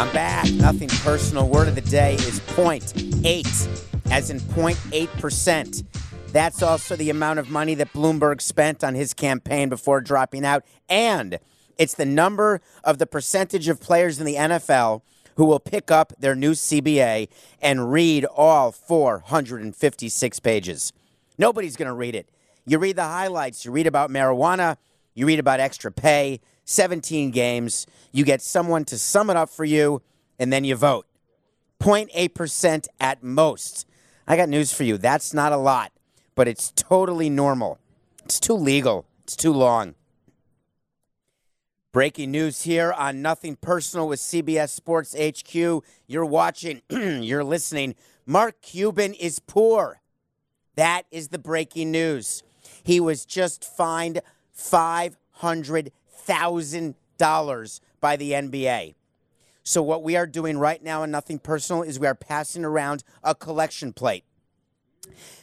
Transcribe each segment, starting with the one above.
I'm back. Nothing personal. Word of the day is 0.8, as in 0.8%. That's also the amount of money that Bloomberg spent on his campaign before dropping out. And it's the number of the percentage of players in the NFL who will pick up their new CBA and read all 456 pages. Nobody's going to read it. You read the highlights, you read about marijuana, you read about extra pay, 17 games, you get someone to sum it up for you, and then you vote. 0.8% at most. I got news for you. That's not a lot, but it's totally normal. It's too legal, it's too long. Breaking news here on Nothing Personal with CBS Sports HQ. You're watching, you're listening. Mark Cuban is poor. That is the breaking news. He was just fined $500,000 by the NBA. So, what we are doing right now and Nothing Personal is we are passing around a collection plate.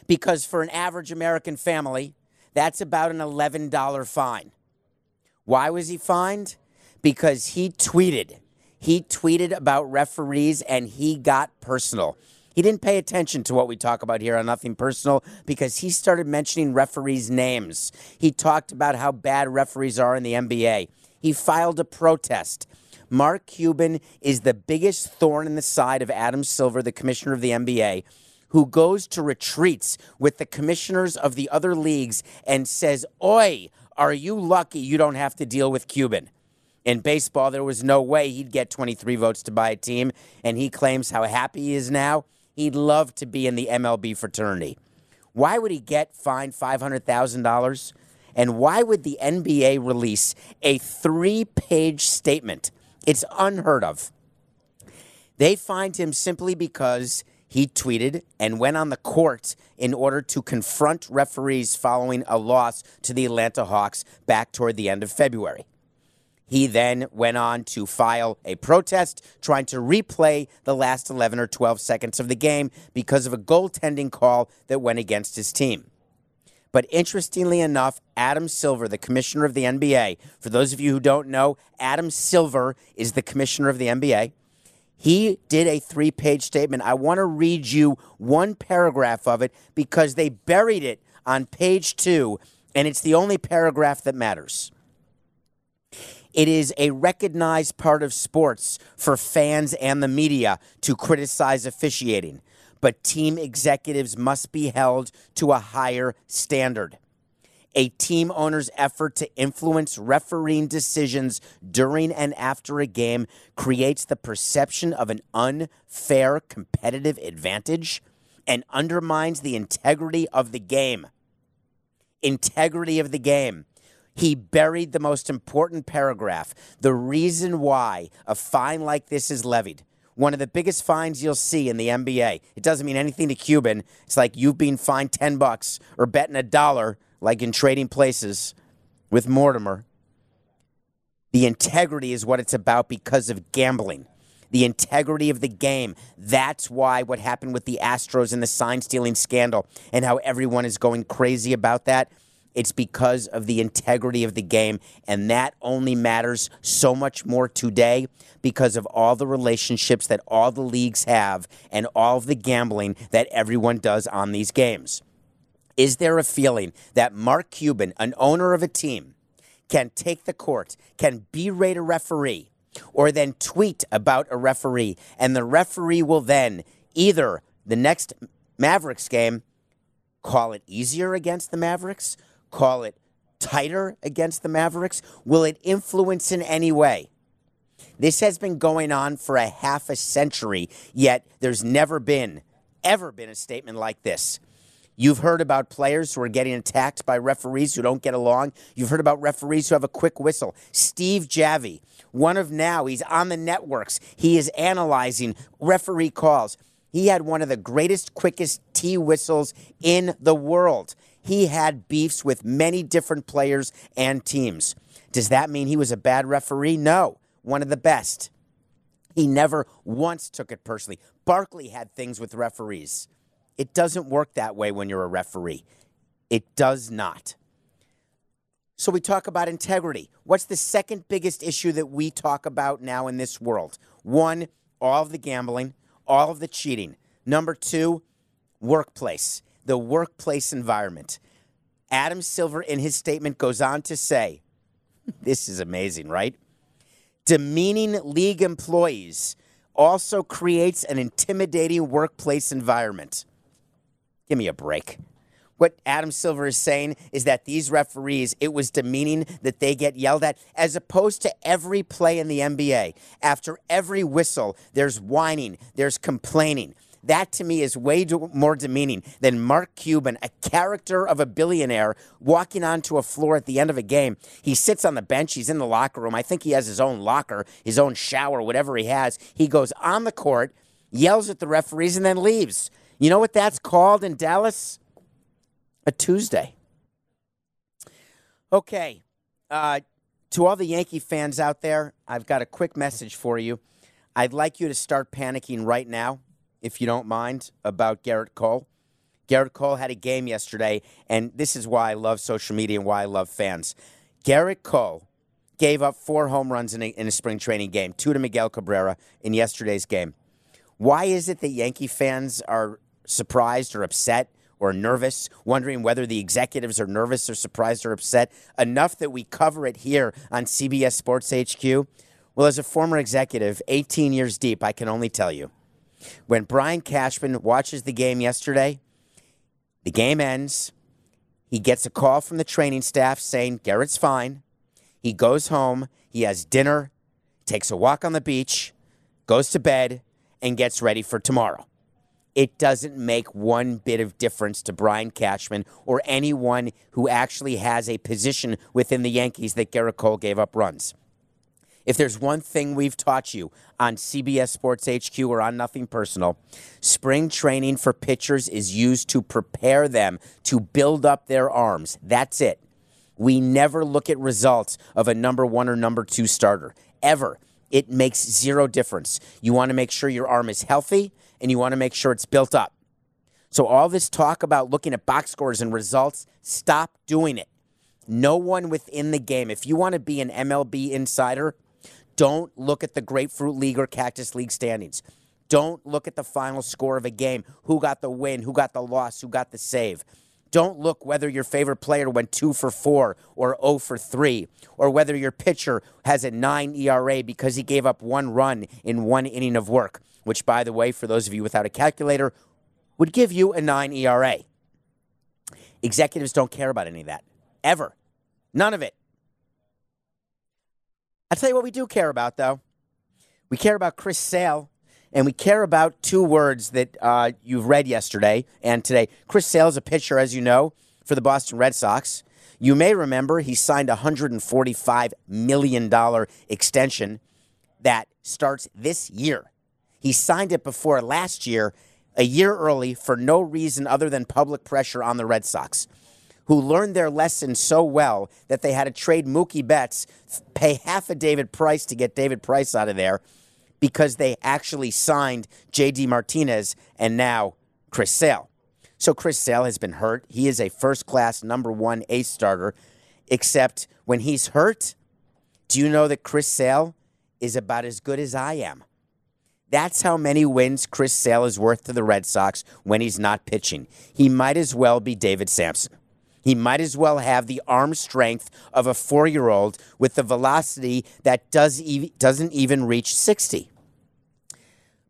Because for an average American family, that's about an $11 fine. Why was he fined? Because he tweeted. He tweeted about referees and he got personal. He didn't pay attention to what we talk about here on Nothing Personal because he started mentioning referees' names. He talked about how bad referees are in the NBA. He filed a protest. Mark Cuban is the biggest thorn in the side of Adam Silver, the commissioner of the NBA, who goes to retreats with the commissioners of the other leagues and says, Oi, are you lucky you don't have to deal with Cuban? In baseball, there was no way he'd get 23 votes to buy a team, and he claims how happy he is now. He'd love to be in the MLB fraternity. Why would he get fined $500,000? And why would the NBA release a three page statement? It's unheard of. They fined him simply because he tweeted and went on the court in order to confront referees following a loss to the Atlanta Hawks back toward the end of February. He then went on to file a protest trying to replay the last 11 or 12 seconds of the game because of a goaltending call that went against his team. But interestingly enough, Adam Silver, the commissioner of the NBA, for those of you who don't know, Adam Silver is the commissioner of the NBA. He did a three page statement. I want to read you one paragraph of it because they buried it on page two, and it's the only paragraph that matters. It is a recognized part of sports for fans and the media to criticize officiating, but team executives must be held to a higher standard. A team owner's effort to influence refereeing decisions during and after a game creates the perception of an unfair competitive advantage and undermines the integrity of the game. Integrity of the game. He buried the most important paragraph. The reason why a fine like this is levied. One of the biggest fines you'll see in the NBA. It doesn't mean anything to Cuban. It's like you've been fined 10 bucks or betting a dollar, like in trading places with Mortimer. The integrity is what it's about because of gambling. The integrity of the game. That's why what happened with the Astros and the sign stealing scandal and how everyone is going crazy about that it's because of the integrity of the game. And that only matters so much more today because of all the relationships that all the leagues have and all of the gambling that everyone does on these games. Is there a feeling that Mark Cuban, an owner of a team, can take the court, can berate a referee, or then tweet about a referee, and the referee will then either the next Mavericks game call it easier against the Mavericks call it tighter against the Mavericks? Will it influence in any way? This has been going on for a half a century, yet there's never been, ever been a statement like this. You've heard about players who are getting attacked by referees who don't get along. You've heard about referees who have a quick whistle. Steve Javie, one of now, he's on the networks. He is analyzing referee calls. He had one of the greatest, quickest T whistles in the world. He had beefs with many different players and teams. Does that mean he was a bad referee? No, one of the best. He never once took it personally. Barkley had things with referees. It doesn't work that way when you're a referee. It does not. So we talk about integrity. What's the second biggest issue that we talk about now in this world? One, all of the gambling, all of the cheating. Number two, workplace, the workplace environment. Adam Silver, in his statement, goes on to say, this is amazing, right? Demeaning league employees also creates an intimidating workplace environment. Give me a break. What Adam Silver is saying is that these referees, it was demeaning that they get yelled at, as opposed to every play in the NBA. After every whistle, there's whining, there's complaining. That to me is way more demeaning than Mark Cuban, a character of a billionaire, walking onto a floor at the end of a game. He sits on the bench, he's in the locker room. I think he has his own locker, his own shower, whatever he has. He goes on the court, yells at the referees, and then leaves. You know what that's called in Dallas? A Tuesday. Okay. Uh, to all the Yankee fans out there, I've got a quick message for you. I'd like you to start panicking right now, if you don't mind, about Gerrit Cole. Gerrit Cole had a game yesterday, and this is why I love social media and why I love fans. Gerrit Cole gave up four home runs in a, in a spring training game, two to Miguel Cabrera in yesterday's game. Why is it that Yankee fans are surprised or upset or nervous, wondering whether the executives are nervous or surprised or upset, enough that we cover it here on CBS Sports HQ? Well, as a former executive, 18 years deep, I can only tell you. When Brian Cashman watches the game yesterday, the game ends. He gets a call from the training staff saying Gerrit's fine. He goes home, he has dinner, takes a walk on the beach, goes to bed, and gets ready for tomorrow it doesn't make one bit of difference to Brian Cashman or anyone who actually has a position within the Yankees that Gerrit Cole gave up runs. If there's one thing we've taught you on CBS Sports HQ or on Nothing Personal, spring training for pitchers is used to prepare them to build up their arms. That's it. We never look at results of a number one or number two starter, ever. It makes zero difference. You want to make sure your arm is healthy and you want to make sure it's built up. So, all this talk about looking at box scores and results, stop doing it. No one within the game, if you want to be an MLB insider, don't look at the Grapefruit League or Cactus League standings. Don't look at the final score of a game who got the win, who got the loss, who got the save. Don't look whether your favorite player went two for four or 0 for three, or whether your pitcher has a nine ERA because he gave up one run in one inning of work which, by the way, for those of you without a calculator, would give you a 9 ERA. Executives don't care about any of that, ever. None of it. I'll tell you what we do care about, though. We care about Chris Sale, and we care about two words that uh, you've read yesterday and today. Chris Sale is a pitcher, as you know, for the Boston Red Sox. You may remember he signed a $145 million extension that starts this year. He signed it before last year, a year early, for no reason other than public pressure on the Red Sox, who learned their lesson so well that they had to trade Mookie Betts, pay half a David Price to get David Price out of there because they actually signed J.D. Martinez and now Chris Sale. So Chris Sale has been hurt. He is a first class number one ace starter, except when he's hurt, do you know that Chris Sale is about as good as I am? That's how many wins Chris Sale is worth to the Red Sox when he's not pitching. He might as well be David Samson. He might as well have the arm strength of a four year old with the velocity that does e- doesn't even reach 60.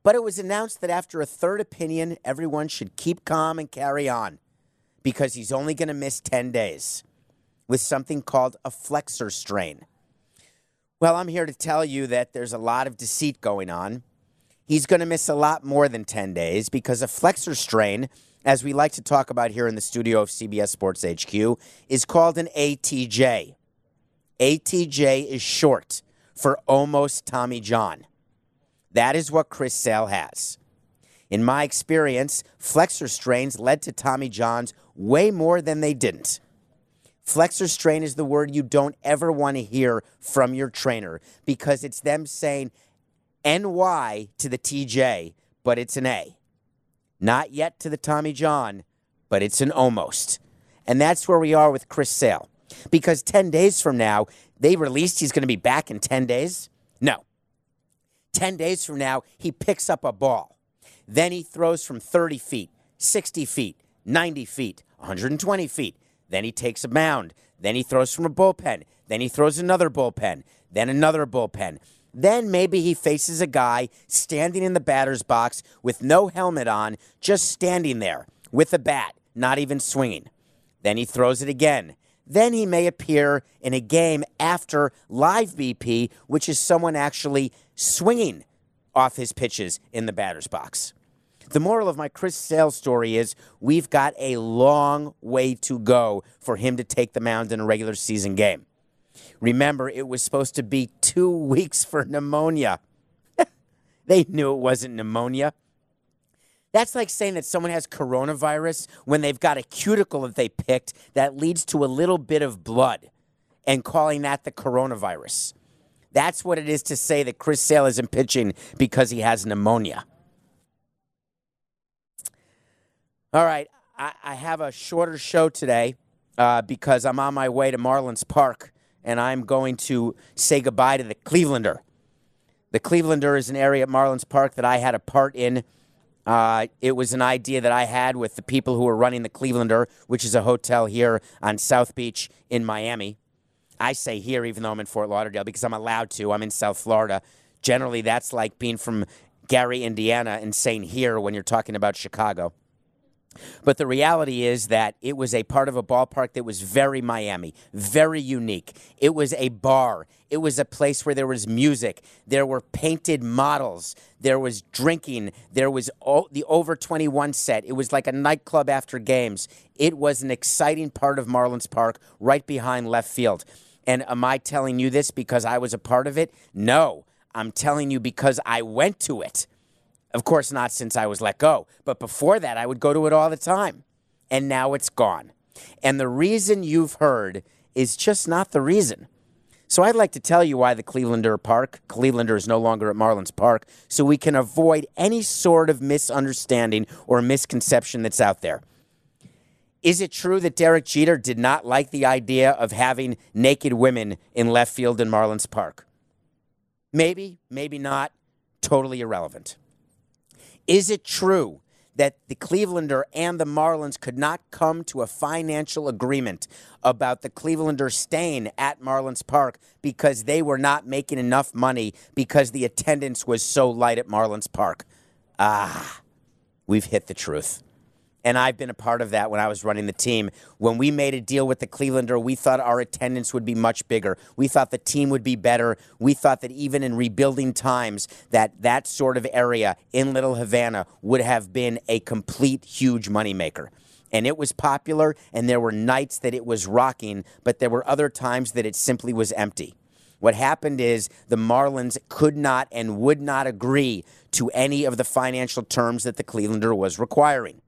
But it was announced that after a third opinion, everyone should keep calm and carry on because he's only going to miss 10 days with something called a flexor strain. Well, I'm here to tell you that there's a lot of deceit going on he's going to miss a lot more than 10 days because a flexor strain as we like to talk about here in the studio of CBS Sports HQ, is called an ATJ. ATJ is short for almost Tommy John. That is what Chris Sale has. In my experience, flexor strains led to Tommy John's way more than they didn't. Flexor strain is the word you don't ever want to hear from your trainer because it's them saying NY to the TJ, but it's an A. Not yet to the Tommy John, but it's an almost. And that's where we are with Chris Sale. Because 10 days from now, they released he's going to be back in 10 days. No. 10 days from now, he picks up a ball. Then he throws from 30 feet, 60 feet, 90 feet, 120 feet. Then he takes a mound. Then he throws from a bullpen. Then he throws another bullpen. Then another bullpen. Then maybe he faces a guy standing in the batter's box with no helmet on, just standing there with a bat, not even swinging. Then he throws it again. Then he may appear in a game after live BP, which is someone actually swinging off his pitches in the batter's box. The moral of my Chris Sale story is we've got a long way to go for him to take the mound in a regular season game. Remember, it was supposed to be two weeks for pneumonia. they knew it wasn't pneumonia. That's like saying that someone has coronavirus when they've got a cuticle that they picked that leads to a little bit of blood and calling that the coronavirus. That's what it is to say that Chris Sale isn't pitching because he has pneumonia. All right, I, I have a shorter show today uh, because I'm on my way to Marlins Park and I'm going to say goodbye to the Clevelander. The Clevelander is an area at Marlins Park that I had a part in. Uh, it was an idea that I had with the people who were running the Clevelander, which is a hotel here on South Beach in Miami. I say here, even though I'm in Fort Lauderdale, because I'm allowed to. I'm in South Florida. Generally, that's like being from Gary, Indiana, and saying here when you're talking about Chicago. But the reality is that it was a part of a ballpark that was very Miami, very unique. It was a bar. It was a place where there was music. There were painted models. There was drinking. There was the over 21 set. It was like a nightclub after games. It was an exciting part of Marlins Park right behind left field. And am I telling you this because I was a part of it? No. I'm telling you because I went to it. Of course, not since I was let go, but before that, I would go to it all the time. And now it's gone. And the reason you've heard is just not the reason. So I'd like to tell you why the Clevelander Park, Clevelander is no longer at Marlins Park, so we can avoid any sort of misunderstanding or misconception that's out there. Is it true that Derek Jeter did not like the idea of having naked women in left field in Marlins Park? Maybe, maybe not. Totally irrelevant. Is it true that the Clevelander and the Marlins could not come to a financial agreement about the Clevelander staying at Marlins Park because they were not making enough money because the attendance was so light at Marlins Park? Ah, we've hit the truth. And I've been a part of that when I was running the team. When we made a deal with the Clevelander, we thought our attendance would be much bigger. We thought the team would be better. We thought that even in rebuilding times, that that sort of area in Little Havana would have been a complete huge moneymaker. And it was popular, and there were nights that it was rocking, but there were other times that it simply was empty. What happened is the Marlins could not and would not agree to any of the financial terms that the Clevelander was requiring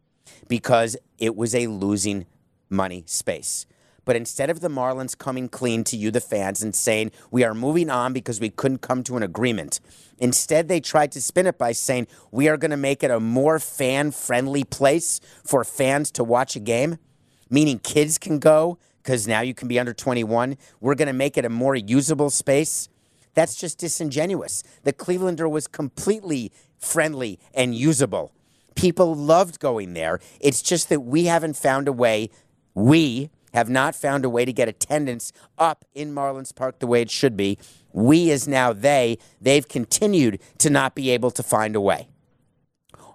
because it was a losing money space. But instead of the Marlins coming clean to you, the fans, and saying, we are moving on because we couldn't come to an agreement, instead they tried to spin it by saying, we are going to make it a more fan friendly place for fans to watch a game, meaning kids can go because now you can be under 21. We're going to make it a more usable space. That's just disingenuous. The Clevelander was completely friendly and usable. People loved going there. It's just that we haven't found a way, we have not found a way to get attendance up in Marlins Park the way it should be. We is now they. They've continued to not be able to find a way.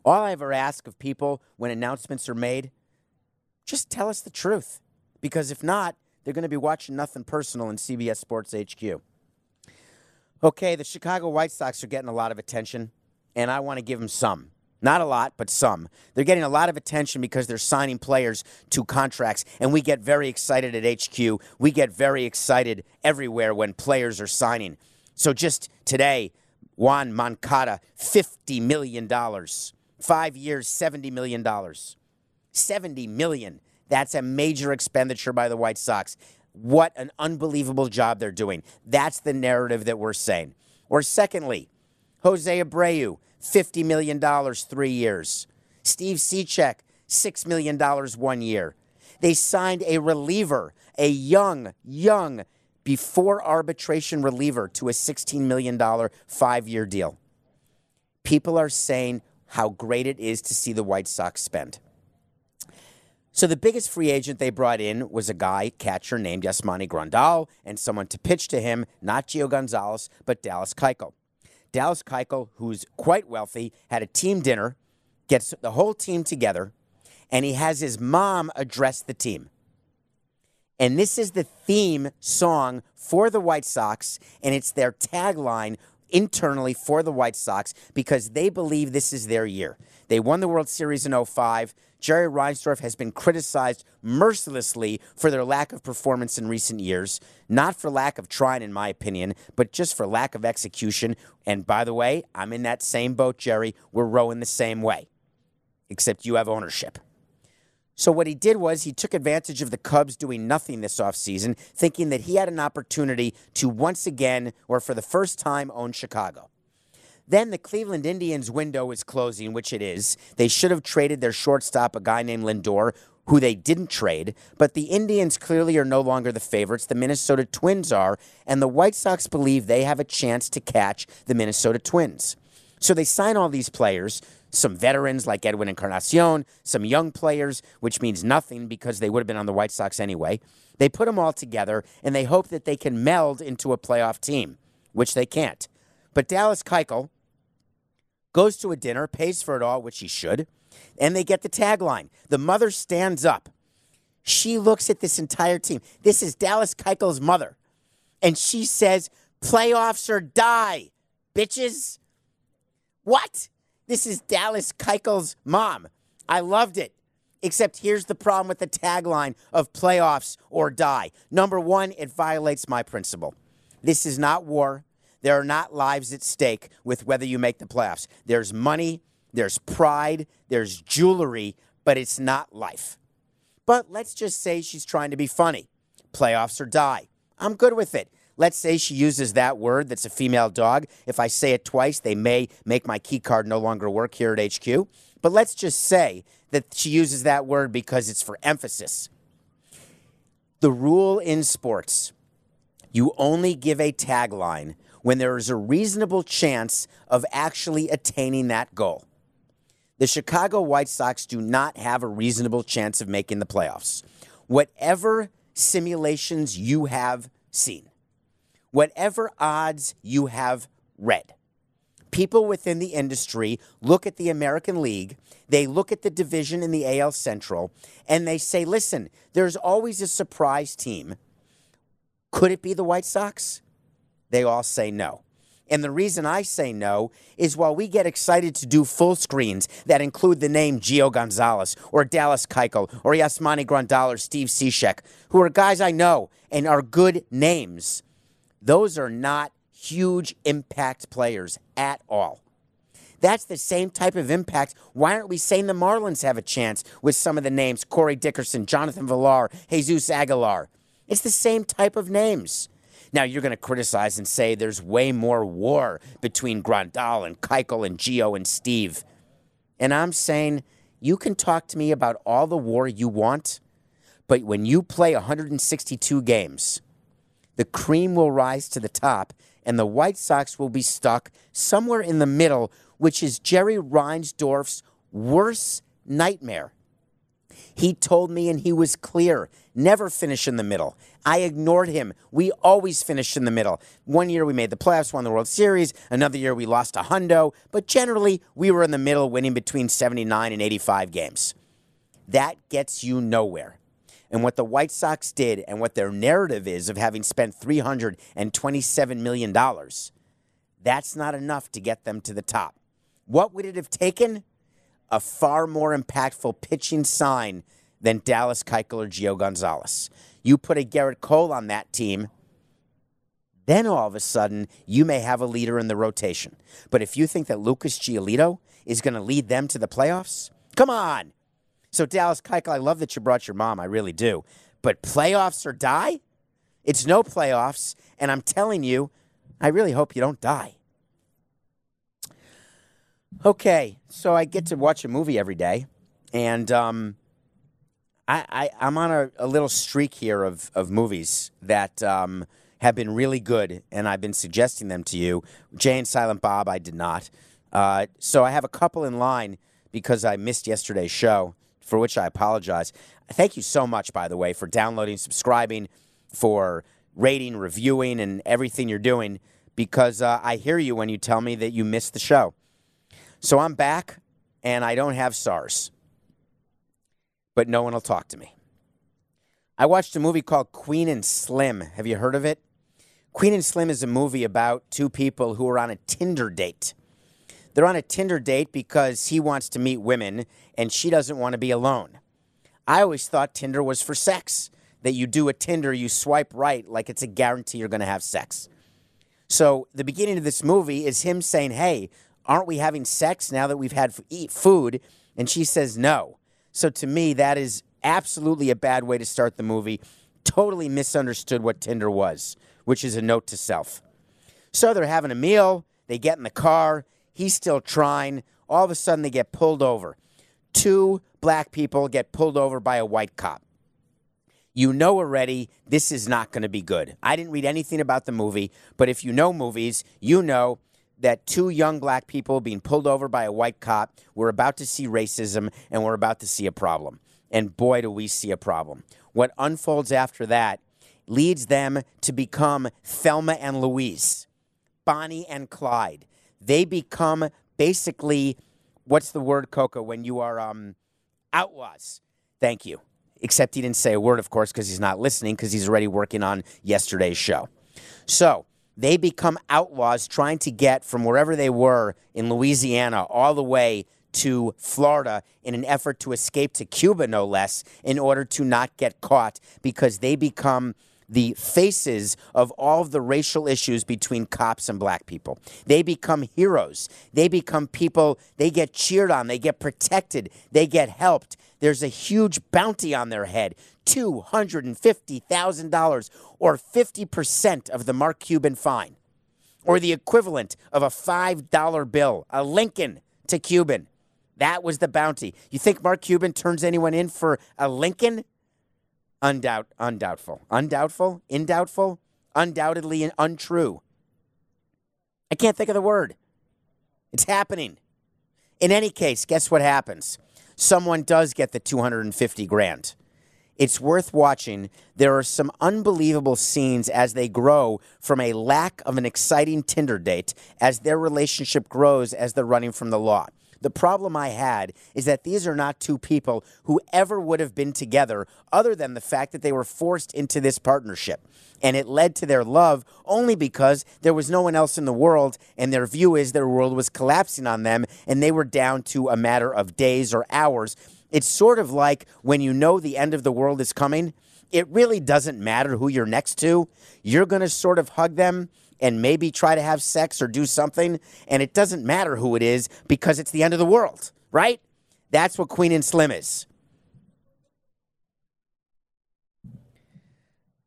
All I ever ask of people when announcements are made, just tell us the truth. Because if not, they're going to be watching nothing personal in CBS Sports HQ. Okay, the Chicago White Sox are getting a lot of attention, and I want to give them some. Not a lot, but some. They're getting a lot of attention because they're signing players to contracts, and we get very excited at HQ. We get very excited everywhere when players are signing. So just today, Juan Moncada, $50 million. Five years, $70 million. 70 million. That's a major expenditure by the White Sox. What an unbelievable job they're doing. That's the narrative that we're saying. Or secondly, Jose Abreu, $50 million, three years. Steve Cishek, $6 million, one year. They signed a reliever, a young, young, before arbitration reliever to a $16 million five year deal. People are saying how great it is to see the White Sox spend. So the biggest free agent they brought in was a guy, catcher named Yasmani Grandal, and someone to pitch to him, not Gio Gonzalez, but Dallas Keuchel. Dallas Keuchel, who's quite wealthy, had a team dinner, gets the whole team together, and he has his mom address the team. And this is the theme song for the White Sox, and it's their tagline internally for the White Sox because they believe this is their year. They won the World Series in 05. Jerry Reinsdorf has been criticized mercilessly for their lack of performance in recent years, not for lack of trying, in my opinion, but just for lack of execution. And by the way, I'm in that same boat, Jerry. We're rowing the same way, except you have ownership. So what he did was he took advantage of the Cubs doing nothing this offseason, thinking that he had an opportunity to once again, or for the first time, own Chicago. Then the Cleveland Indians window is closing, which it is. They should have traded their shortstop, a guy named Lindor, who they didn't trade. But the Indians clearly are no longer the favorites. The Minnesota Twins are, and the White Sox believe they have a chance to catch the Minnesota Twins. So they sign all these players, some veterans like Edwin Encarnacion, some young players, which means nothing because they would have been on the White Sox anyway. They put them all together and they hope that they can meld into a playoff team, which they can't. But Dallas Keuchel goes to a dinner, pays for it all, which he should, and they get the tagline. The mother stands up. She looks at this entire team. This is Dallas Keuchel's mother. And she says, playoffs or die, bitches. What? This is Dallas Keuchel's mom. I loved it. Except here's the problem with the tagline of playoffs or die. Number one, it violates my principle. This is not war. There are not lives at stake with whether you make the playoffs. There's money, there's pride, there's jewelry, but it's not life. But let's just say she's trying to be funny. Playoffs or die. I'm good with it. Let's say she uses that word that's a female dog. If I say it twice, they may make my key card no longer work here at HQ. But let's just say that she uses that word because it's for emphasis. The rule in sports you only give a tagline when there is a reasonable chance of actually attaining that goal. The Chicago White Sox do not have a reasonable chance of making the playoffs. Whatever simulations you have seen, whatever odds you have read, people within the industry look at the American League, they look at the division in the AL Central, and they say, listen, there's always a surprise team. Could it be the White Sox? They all say no. And the reason I say no is while we get excited to do full screens that include the name Gio Gonzalez or Dallas Keuchel or Yasmani Grandal or Steve Cishek, who are guys I know and are good names, those are not huge impact players at all. That's the same type of impact. Why aren't we saying the Marlins have a chance with some of the names Corey Dickerson, Jonathan Villar, Jesus Aguilar? It's the same type of names. Now you're going to criticize and say there's way more war between Grandal and Keuchel and Gio and Steve. And I'm saying you can talk to me about all the war you want, but when you play 162 games, the cream will rise to the top and the White Sox will be stuck somewhere in the middle, which is Jerry Reinsdorf's worst nightmare. He told me, and he was clear never finish in the middle. I ignored him. We always finished in the middle. One year we made the playoffs, won the World Series. Another year we lost a hundo. But generally, we were in the middle, winning between 79 and 85 games. That gets you nowhere. And what the White Sox did, and what their narrative is of having spent $327 million, that's not enough to get them to the top. What would it have taken? a far more impactful pitching sign than Dallas Keuchel or Gio Gonzalez. You put a Gerrit Cole on that team, then all of a sudden you may have a leader in the rotation. But if you think that Lucas Giolito is going to lead them to the playoffs, come on. So Dallas Keuchel, I love that you brought your mom. I really do. But playoffs or die? It's no playoffs, and I'm telling you, I really hope you don't die. Okay, so I get to watch a movie every day, and um, I, I, I'm on a, a little streak here of, of movies that um, have been really good, and I've been suggesting them to you. Jay and Silent Bob, I did not. Uh, so I have a couple in line because I missed yesterday's show, for which I apologize. Thank you so much, by the way, for downloading, subscribing, for rating, reviewing, and everything you're doing, because uh, I hear you when you tell me that you missed the show. So I'm back, and I don't have SARS, but no one will talk to me. I watched a movie called Queen and Slim. Have you heard of it? Queen and Slim is a movie about two people who are on a Tinder date. They're on a Tinder date because he wants to meet women and she doesn't want to be alone. I always thought Tinder was for sex, that you do a Tinder, you swipe right like it's a guarantee you're going to have sex. So the beginning of this movie is him saying, Hey, aren't we having sex now that we've had f- eat food? And she says no. So to me, that is absolutely a bad way to start the movie. Totally misunderstood what Tinder was, which is a note to self. So they're having a meal. They get in the car. He's still trying. All of a sudden, they get pulled over. Two black people get pulled over by a white cop. You know already this is not going to be good. I didn't read anything about the movie, but if you know movies, you know that two young black people being pulled over by a white cop, we're about to see racism and we're about to see a problem. And boy, do we see a problem. What unfolds after that leads them to become Thelma and Louise, Bonnie and Clyde. They become basically, what's the word, Coco, when you are um, outlaws? Thank you. Except he didn't say a word, of course, because he's not listening, because he's already working on yesterday's show. So they become outlaws trying to get from wherever they were in Louisiana all the way to Florida in an effort to escape to Cuba, no less, in order to not get caught because they become the faces of all of the racial issues between cops and black people. They become heroes. They become people, they get cheered on, they get protected, they get helped. There's a huge bounty on their head $250,000 or 50% of the Mark Cuban fine, or the equivalent of a $5 bill, a Lincoln to Cuban. That was the bounty. You think Mark Cuban turns anyone in for a Lincoln? Undoubt, undoubtful. Undoubtful? Indoubtful? Undoubtedly and untrue. I can't think of the word. It's happening. In any case, guess what happens? Someone does get the 250 grand. It's worth watching. There are some unbelievable scenes as they grow from a lack of an exciting Tinder date as their relationship grows as they're running from the law. The problem I had is that these are not two people who ever would have been together other than the fact that they were forced into this partnership. And it led to their love only because there was no one else in the world, and their view is their world was collapsing on them, and they were down to a matter of days or hours. It's sort of like when you know the end of the world is coming, it really doesn't matter who you're next to. You're going to sort of hug them and maybe try to have sex or do something, and it doesn't matter who it is because it's the end of the world, right? That's what Queen and Slim is.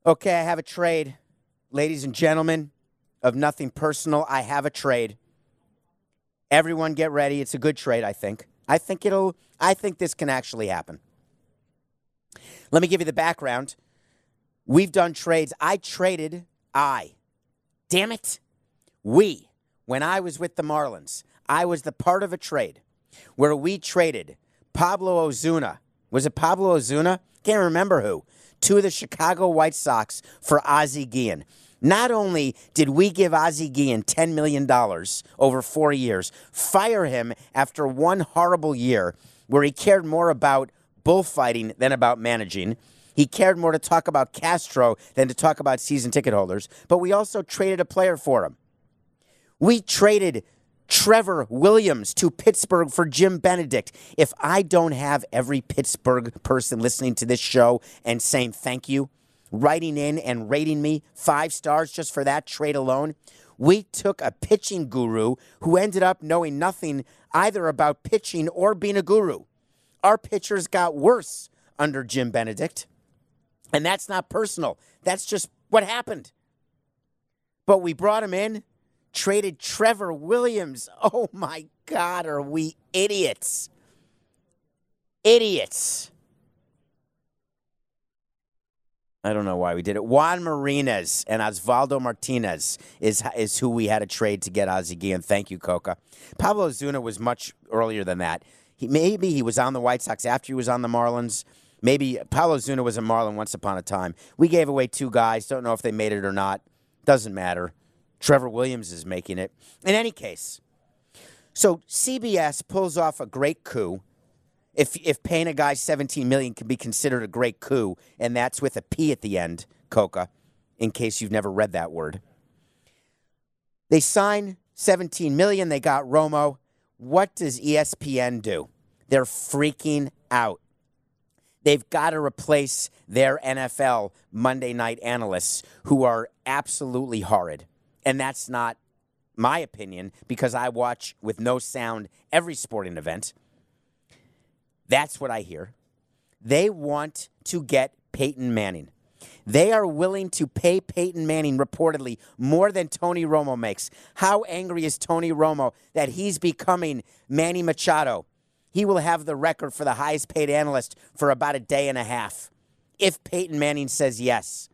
Okay, I have a trade. Ladies and gentlemen, of nothing personal, I have a trade. Everyone get ready. It's a good trade, I think. I think it'll I think this can actually happen. Let me give you the background. We've done trades. I traded I Damn it. We, when I was with the Marlins, I was the part of a trade where we traded Pablo Ozuna. Was it Pablo Ozuna? Can't remember who. To the Chicago White Sox for Ozzie Guillen. Not only did we give Ozzie Guillen $10 million over four years, fire him after one horrible year where he cared more about bullfighting than about managing. He cared more to talk about Castro than to talk about season ticket holders, but we also traded a player for him. We traded Trevor Williams to Pittsburgh for Jim Benedict. If I don't have every Pittsburgh person listening to this show and saying thank you, writing in and rating me five stars just for that trade alone, we took a pitching guru who ended up knowing nothing either about pitching or being a guru. Our pitchers got worse under Jim Benedict. And that's not personal. That's just what happened. But we brought him in, traded Trevor Williams. Oh my God, are we idiots? Idiots. I don't know why we did it. Jhan Mariñez and Osvaldo Martinez is is who we had to trade to get Ozzie Guillen. Thank you, Coca. Pablo Zuna was much earlier than that. He, maybe he was on the White Sox after he was on the Marlins. Maybe Paolo Zuna was a Marlin once upon a time. We gave away two guys. Don't know if they made it or not. Doesn't matter. Trevor Williams is making it. In any case, so CBS pulls off a great coup if if paying a guy 17 million can be considered a great coup, and that's with a P at the end, Coca, in case you've never read that word. They sign 17 million, they got Romo. What does ESPN do? They're freaking out. They've got to replace their NFL Monday night analysts who are absolutely horrid. And that's not my opinion because I watch with no sound every sporting event. That's what I hear. They want to get Peyton Manning. They are willing to pay Peyton Manning reportedly more than Tony Romo makes. How angry is Tony Romo that he's becoming Manny Machado? He will have the record for the highest paid analyst for about a day and a half if Peyton Manning says yes.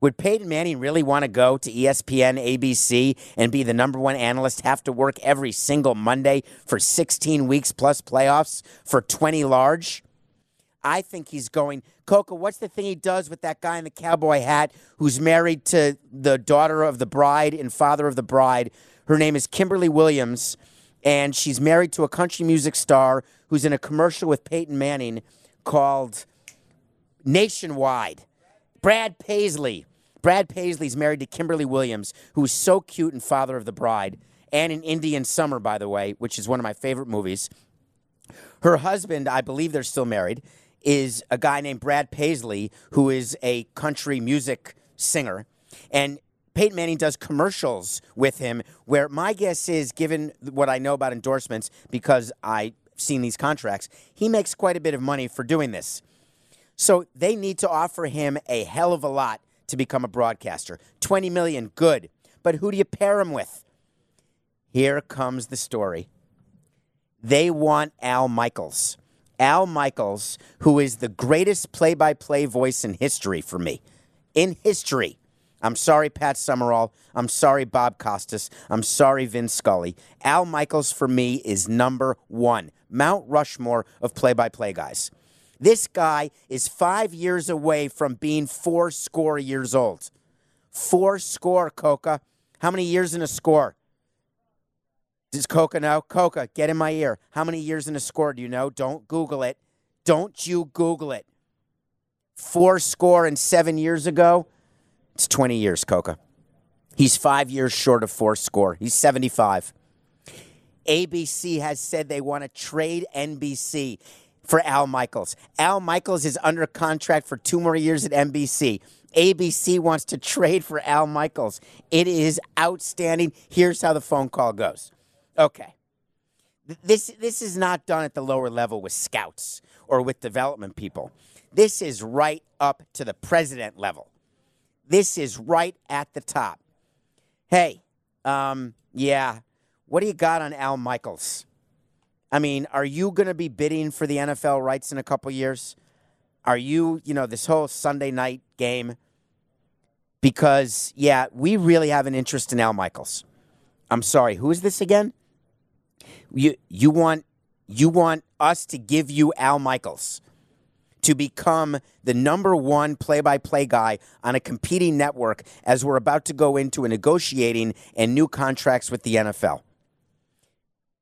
Would Peyton Manning really want to go to ESPN, ABC, and be the number one analyst, have to work every single Monday for 16 weeks plus playoffs for 20 large? I think he's going. Coco, what's the thing he does with that guy in the cowboy hat who's married to the daughter of the bride and father of the bride? Her name is Kimberly Williams, and she's married to a country music star who's in a commercial with Peyton Manning called Nationwide. Brad Paisley. Brad Paisley's married to Kimberly Williams, who's so cute and father of the bride, and in Indian Summer, by the way, which is one of my favorite movies. Her husband, I believe they're still married, is a guy named Brad Paisley, who is a country music singer. And Peyton Manning does commercials with him, where my guess is, given what I know about endorsements, because I've seen these contracts, he makes quite a bit of money for doing this. So they need to offer him a hell of a lot to become a broadcaster. 20 million, good. But who do you pair him with? Here comes the story. They want Al Michaels. Al Michaels, who is the greatest play by play voice in history for me. In history. I'm sorry, Pat Summerall. I'm sorry, Bob Costas. I'm sorry, Vin Scully. Al Michaels, for me, is number one. Mount Rushmore of play by play guys. This guy is five years away from being four score years old. Four score, Coca. How many years in a score? Does Coca know? Coca, get in my ear. How many years in a score do you know? Don't Google it. Don't you Google it. Four score and seven years ago? It's 20 years, Coca. He's five years short of four score. He's 75. ABC has said they want to trade NBC for Al Michaels. Al Michaels is under contract for two more years at NBC. ABC wants to trade for Al Michaels. It is outstanding. Here's how the phone call goes. Okay. This this is not done at the lower level with scouts or with development people. This is right up to the president level. This is right at the top. Hey, um, yeah, what do you got on Al Michaels? I mean, are you going to be bidding for the NFL rights in a couple years? Are you, you know, this whole Sunday night game? Because, yeah, we really have an interest in Al Michaels. I'm sorry, who is this again? You you want you want us to give you Al Michaels to become the number one play-by-play guy on a competing network as we're about to go into a negotiating and new contracts with the NFL.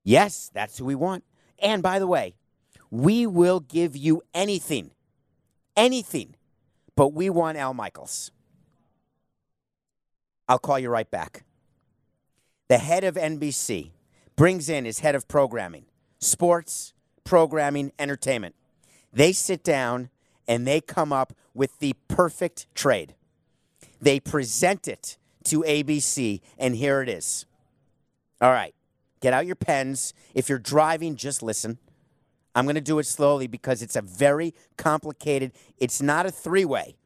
Yes, that's who we want. And by the way, we will give you anything, anything, but we want Al Michaels. I'll call you right back. The head of NBC, brings in his head of programming, sports, programming, entertainment. They sit down and they come up with the perfect trade. They present it to ABC, and here it is. All right, get out your pens. If you're driving, just listen. I'm going to do it slowly because it's a very complicated. It's not a three-way.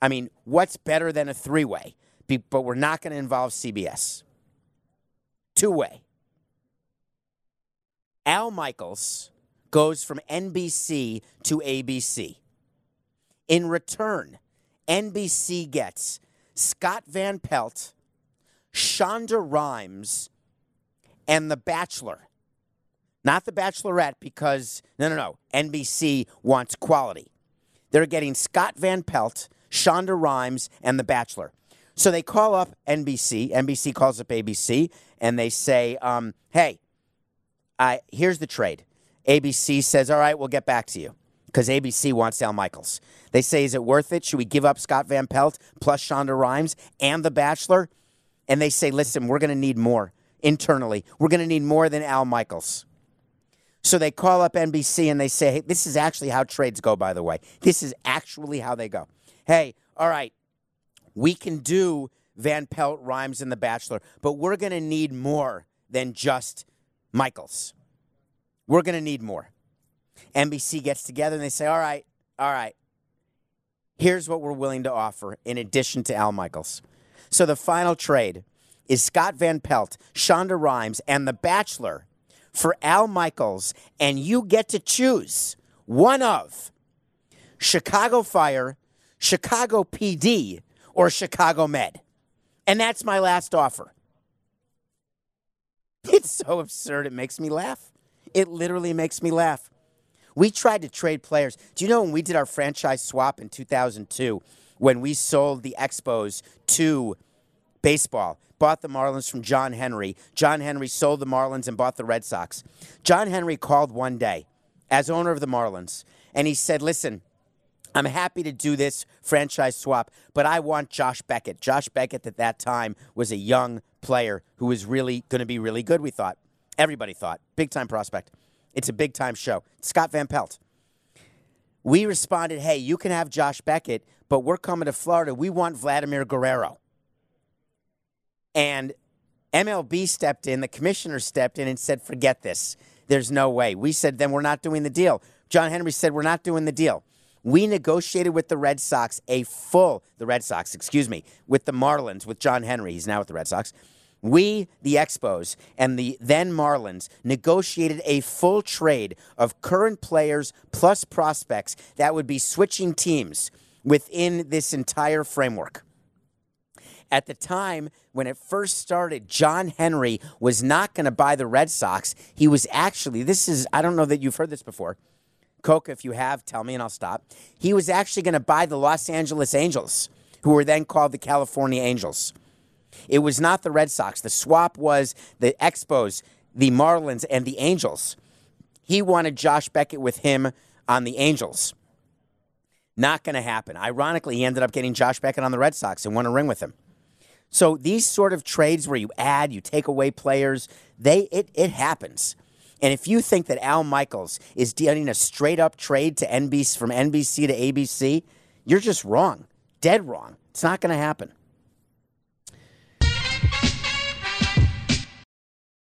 I mean, what's better than a three-way? Be- But we're not going to involve CBS. Two-way. Al Michaels goes from NBC to ABC. In return, NBC gets Scott Van Pelt, Shonda Rhimes, and The Bachelor. Not The Bachelorette because, no, no, no. NBC wants quality. They're getting Scott Van Pelt, Shonda Rhimes, and The Bachelor. So they call up NBC. NBC calls up ABC, and they say, um, hey, I, here's the trade. ABC says, all right, we'll get back to you because ABC wants Al Michaels. They say, is it worth it? Should we give up Scott Van Pelt plus Shonda Rhimes and The Bachelor? And they say, listen, we're going to need more internally. We're going to need more than Al Michaels. So they call up NBC and they say, hey, this is actually how trades go, by the way. This is actually how they go. Hey, all right, we can do Van Pelt, Rhimes, and The Bachelor, but we're going to need more than just Michaels. We're going to need more. NBC gets together and they say, all right, all right, here's what we're willing to offer in addition to Al Michaels. So the final trade is Scott Van Pelt, Shonda Rhimes, and The Bachelor for Al Michaels, and you get to choose one of Chicago Fire, Chicago PD, or Chicago Med. And that's my last offer. It's so absurd, it makes me laugh. It literally makes me laugh. We tried to trade players. Do you know when we did our franchise swap in 2002, when we sold the Expos to baseball, bought the Marlins from John Henry? John Henry sold the Marlins and bought the Red Sox. John Henry called one day as owner of the Marlins, and he said, Listen, I'm happy to do this franchise swap, but I want Josh Beckett. Josh Beckett at that time was a young player who was really going to be really good, we thought. Everybody thought. Big time prospect. It's a big time show. Scott Van Pelt. We responded, hey, you can have Josh Beckett, but we're coming to Florida. We want Vladimir Guerrero. And MLB stepped in, the commissioner stepped in and said, forget this. There's no way. We said, then we're not doing the deal. John Henry said, we're not doing the deal. We negotiated with the Red Sox a full, the Red Sox, excuse me, with the Marlins, with John Henry. He's now with the Red Sox. We, the Expos, and the then Marlins negotiated a full trade of current players plus prospects that would be switching teams within this entire framework. At the time when it first started, John Henry was not going to buy the Red Sox. He was actually, this is, I don't know that you've heard this before. Coca, if you have, tell me and I'll stop. He was actually going to buy the Los Angeles Angels, who were then called the California Angels. It was not the Red Sox. The swap was the Expos, the Marlins, and the Angels. He wanted Josh Beckett with him on the Angels. Not going to happen. Ironically, he ended up getting Josh Beckett on the Red Sox and won a ring with him. So these sort of trades where you add, you take away players, they it, it happens. And if you think that Al Michaels is getting a straight up trade to NBC from NBC to ABC, you're just wrong. Dead wrong. It's not going to happen.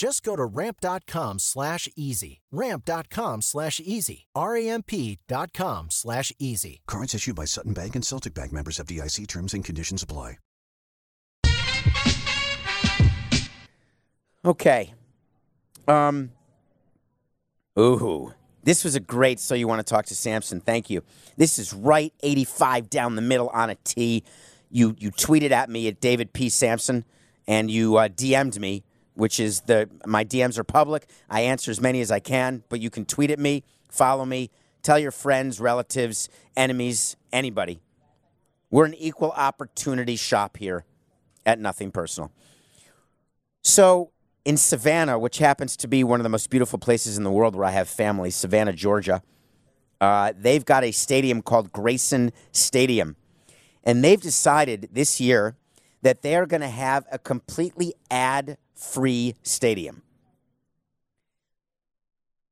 Just go to ramp.com slash easy. Ramp.com slash easy. R-A-M-P dot com slash easy. Cards issued by Sutton Bank and Celtic Bank members FDIC terms and conditions apply. Okay. Um. Ooh, this was a great. So you want to talk to Samson? Thank you. This is right 85 down the middle on a T. You you tweeted at me at David P Samson, and you uh, DM'd me, which is the my DMs are public. I answer as many as I can, but you can tweet at me, follow me, tell your friends, relatives, enemies, anybody. We're an equal opportunity shop here at Nothing Personal. So in Savannah, which happens to be one of the most beautiful places in the world where I have family, Savannah, Georgia, uh, they've got a stadium called Grayson Stadium. And they've decided this year that they are going to have a completely ad free stadium.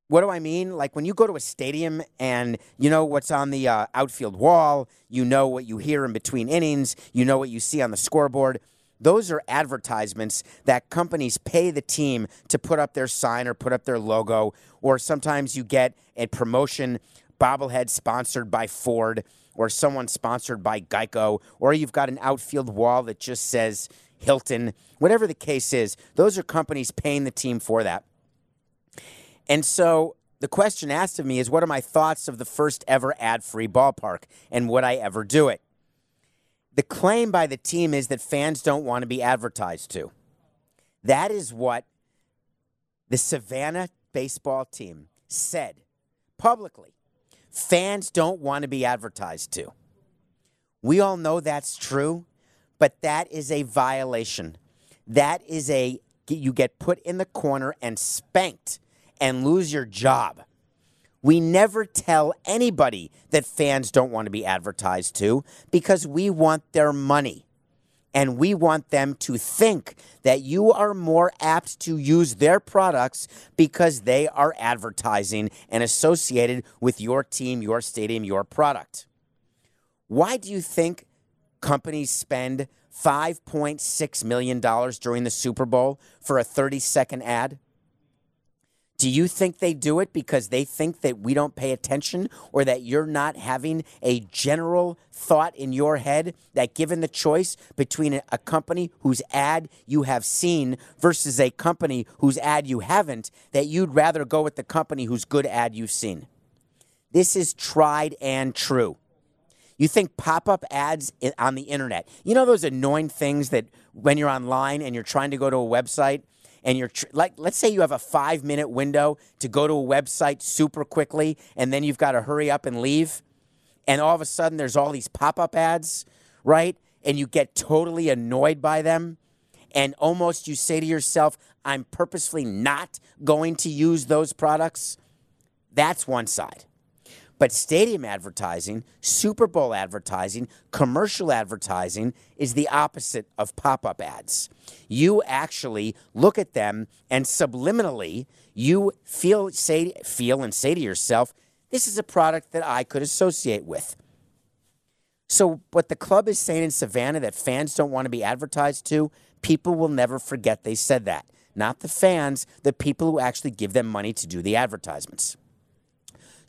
What do I mean? Like when you go to a stadium and you know what's on the uh, outfield wall, you know what you hear in between innings, you know what you see on the scoreboard. Those are advertisements that companies pay the team to put up their sign or put up their logo, or sometimes you get a promotion bobblehead sponsored by Ford or someone sponsored by Geico, or you've got an outfield wall that just says Hilton. Whatever the case is, those are companies paying the team for that. And so the question asked of me is what are my thoughts of the first ever ad free ballpark and would I ever do it? The claim by the team is that fans don't want to be advertised to. That is what the Savannah baseball team said publicly. Fans don't want to be advertised to. We all know that's true, but that is a violation. That is a, you get put in the corner and spanked and lose your job. We never tell anybody that fans don't want to be advertised to because we want their money. And we want them to think that you are more apt to use their products because they are advertising and associated with your team, your stadium, your product. Why do you think companies spend $5.6 million during the Super Bowl for a 30 second ad? Do you think they do it because they think that we don't pay attention or that you're not having a general thought in your head that given the choice between a, a company whose ad you have seen versus a company whose ad you haven't, that you'd rather go with the company whose good ad you've seen? This is tried and true. You think pop up ads on the internet, you know those annoying things that when you're online and you're trying to go to a website and you're tr- like let's say you have a 5 minute window to go to a website super quickly and then you've got to hurry up and leave and all of a sudden there's all these pop-up ads right? And you get totally annoyed by them and almost you say to yourself I'm purposefully not going to use those products. That's one side but stadium advertising, Super Bowl advertising, commercial advertising is the opposite of pop up ads. You actually look at them and subliminally you feel, say, feel and say to yourself, this is a product that I could associate with. So, what the club is saying in Savannah that fans don't want to be advertised to, people will never forget they said that. Not the fans, the people who actually give them money to do the advertisements.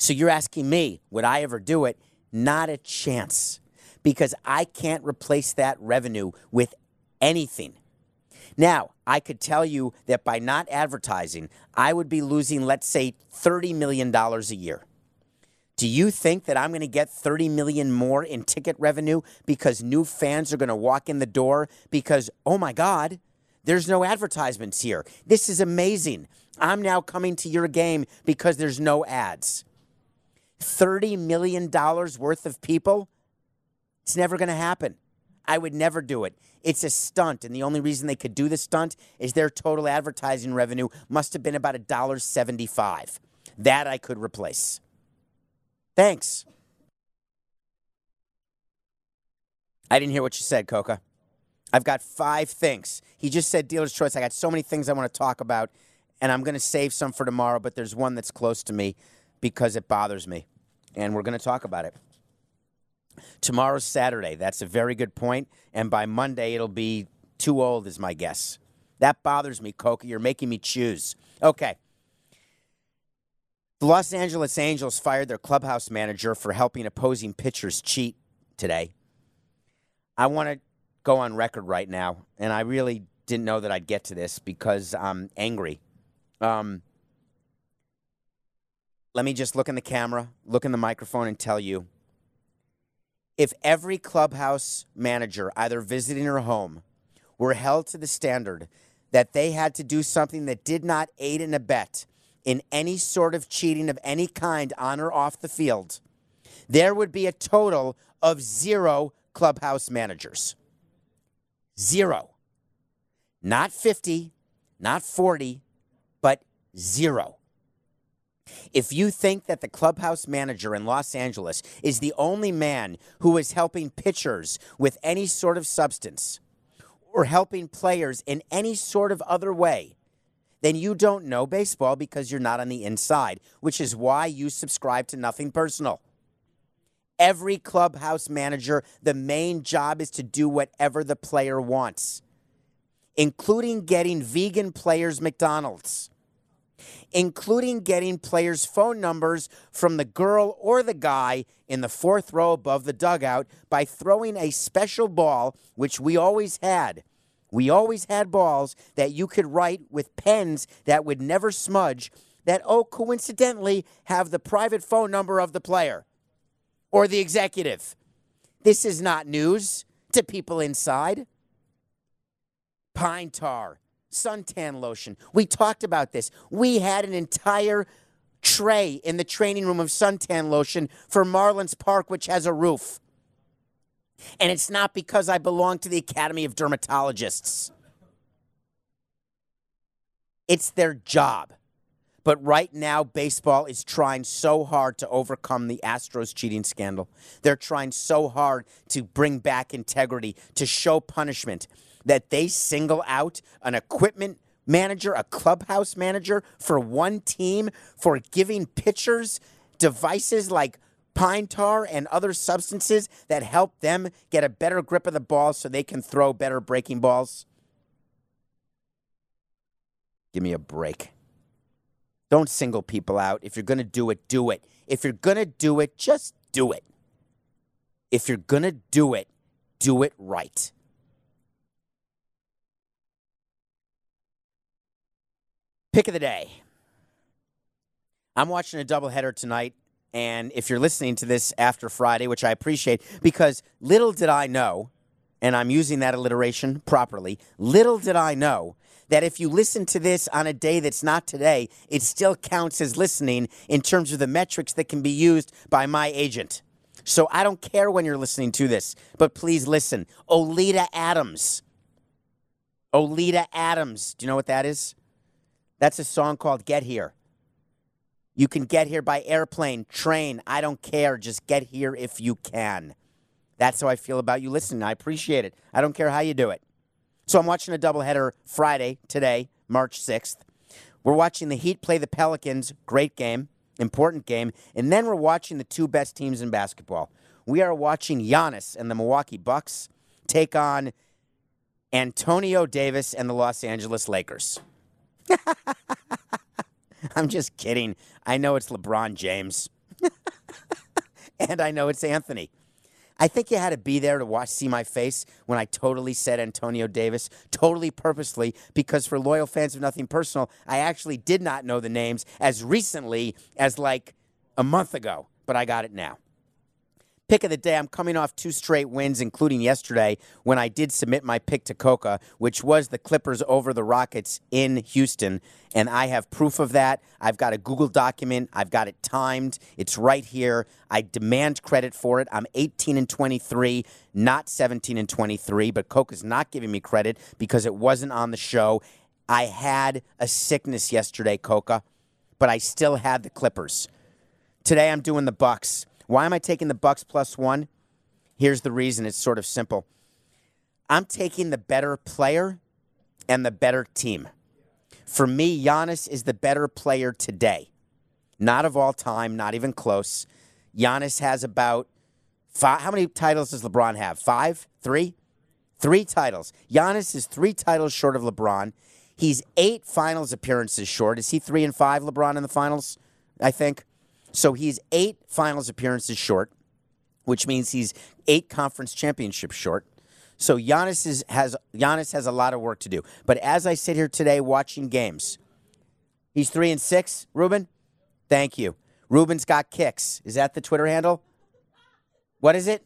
So you're asking me, would I ever do it? Not a chance because I can't replace that revenue with anything. Now, I could tell you that by not advertising, I would be losing, let's say, $30 million a year. Do you think that I'm going to get 30 million more in ticket revenue because new fans are going to walk in the door because oh my god, there's no advertisements here. This is amazing. I'm now coming to your game because there's no ads. $30 million worth of people, it's never going to happen. I would never do it. It's a stunt, and the only reason they could do the stunt is their total advertising revenue must have been about $1.75. That I could replace. Thanks. I didn't hear what you said, Coca. I've got five things. He just said dealer's choice. I got so many things I want to talk about, and I'm going to save some for tomorrow, but there's one that's close to me because it bothers me, and we're going to talk about it. Tomorrow's Saturday. That's a very good point. And by Monday, it'll be too old, is my guess. That bothers me, Coca. You're making me choose. Okay. The Los Angeles Angels fired their clubhouse manager for helping opposing pitchers cheat today. I want to go on record right now, and I really didn't know that I'd get to this because I'm angry. Um, let me just look in the camera, look in the microphone, and tell you if every clubhouse manager, either visiting or home, were held to the standard that they had to do something that did not aid and abet in any sort of cheating of any kind on or off the field, there would be a total of zero clubhouse managers. Zero. Not 50, not 40, but zero. If you think that the clubhouse manager in Los Angeles is the only man who is helping pitchers with any sort of substance or helping players in any sort of other way, then you don't know baseball because you're not on the inside, which is why you subscribe to Nothing Personal. Every clubhouse manager, the main job is to do whatever the player wants, including getting vegan players McDonald's including getting players' phone numbers from the girl or the guy in the fourth row above the dugout by throwing a special ball, which we always had. We always had balls that you could write with pens that would never smudge, that, oh, coincidentally, have the private phone number of the player or the executive. This is not news to people inside. Pine tar, suntan lotion. We talked about this. We had an entire tray in the training room of suntan lotion for Marlins Park, which has a roof. And it's not because I belong to the Academy of Dermatologists. It's their job. But right now, baseball is trying so hard to overcome the Astros cheating scandal. They're trying so hard to bring back integrity, to show punishment that they single out an equipment manager, a clubhouse manager for one team for giving pitchers devices like pine tar and other substances that help them get a better grip of the ball so they can throw better breaking balls? Give me a break. Don't single people out. If you're going to do it, do it. If you're going to do it, just do it. If you're going to do it, do it right. Pick of the day. I'm watching a doubleheader tonight, and if you're listening to this after Friday, which I appreciate, because little did I know, and I'm using that alliteration properly, little did I know that if you listen to this on a day that's not today, it still counts as listening in terms of the metrics that can be used by my agent. So I don't care when you're listening to this, but please listen. Oleta Adams. Oleta Adams. Do you know what that is? That's a song called Get Here. You can get here by airplane, train. I don't care. Just get here if you can. That's how I feel about you listening. I appreciate it. I don't care how you do it. So I'm watching a doubleheader Friday, today, March 6th. We're watching the Heat play the Pelicans. Great game, important game. And then we're watching the two best teams in basketball. We are watching Giannis and the Milwaukee Bucks take on Antonio Davis and the Los Angeles Lakers. I'm just kidding. I know it's LeBron James. and I know it's Anthony. I think you had to be there to watch see my face when I totally said Antonio Davis, totally purposely, because for loyal fans of Nothing Personal, I actually did not know the names as recently as like a month ago, but I got it now. Pick of the day, I'm coming off two straight wins, including yesterday when I did submit my pick to Coca, which was the Clippers over the Rockets in Houston. And I have proof of that. I've got a Google document. I've got it timed. It's right here. I demand credit for it. I'm 18 and 23, not 17 and 23, but Coca's not giving me credit because it wasn't on the show. I had a sickness yesterday, Coca, but I still had the Clippers. Today I'm doing the Bucks. Why am I taking the Bucks plus one? Here's the reason. It's sort of simple. I'm taking the better player and the better team. For me, Giannis is the better player today. Not of all time, not even close. Giannis has about five. How many titles does LeBron have? Five? Three? Three titles. Giannis is three titles short of LeBron. He's eight finals appearances short. Is he three and five, LeBron, in the finals? I think. So he's eight finals appearances short, which means he's eight conference championships short. So Giannis is, has Giannis has a lot of work to do. But as I sit here today watching games, he's three and six. Ruben, thank you. Ruben's got kicks. Is that the Twitter handle? What is it?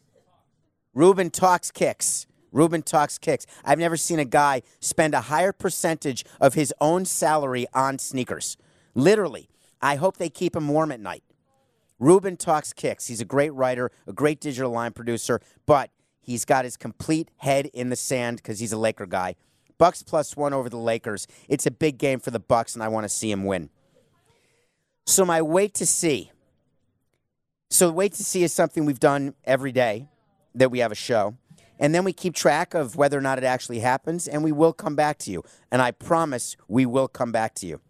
Ruben talks kicks. Ruben talks kicks. I've never seen a guy spend a higher percentage of his own salary on sneakers. Literally. I hope they keep him warm at night. Ruben talks kicks. He's a great writer, a great digital line producer, but he's got his complete head in the sand because he's a Laker guy. Bucks plus one over the Lakers. It's a big game for the Bucks, and I want to see him win. So my wait to see. So wait to see is something we've done every day that we have a show. And then we keep track of whether or not it actually happens, and we will come back to you. And I promise we will come back to you.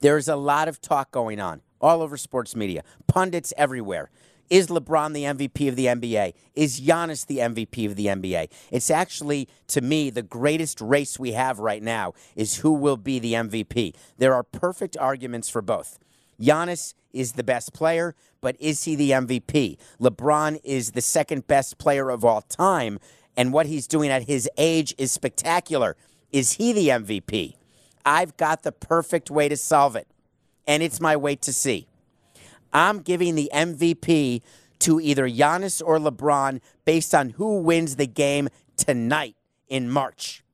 There's a lot of talk going on all over sports media, pundits everywhere. Is LeBron the MVP of the NBA? Is Giannis the MVP of the NBA? It's actually, to me, the greatest race we have right now is who will be the MVP. There are perfect arguments for both. Giannis is the best player, but is he the MVP? LeBron is the second best player of all time, and what he's doing at his age is spectacular. Is he the MVP? I've got the perfect way to solve it, and it's my wait to see. I'm giving the MVP to either Giannis or LeBron based on who wins the game tonight in March.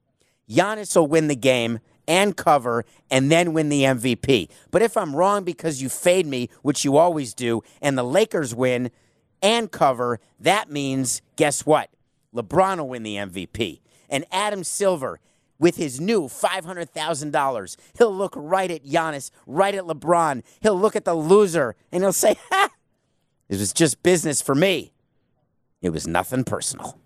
Giannis will win the game and cover and then win the MVP. But if I'm wrong because you fade me, which you always do, and the Lakers win and cover, that means guess what? LeBron will win the MVP. And Adam Silver, with his new $500,000, he'll look right at Giannis, right at LeBron. He'll look at the loser and he'll say, Ha! It was just business for me. It was nothing personal.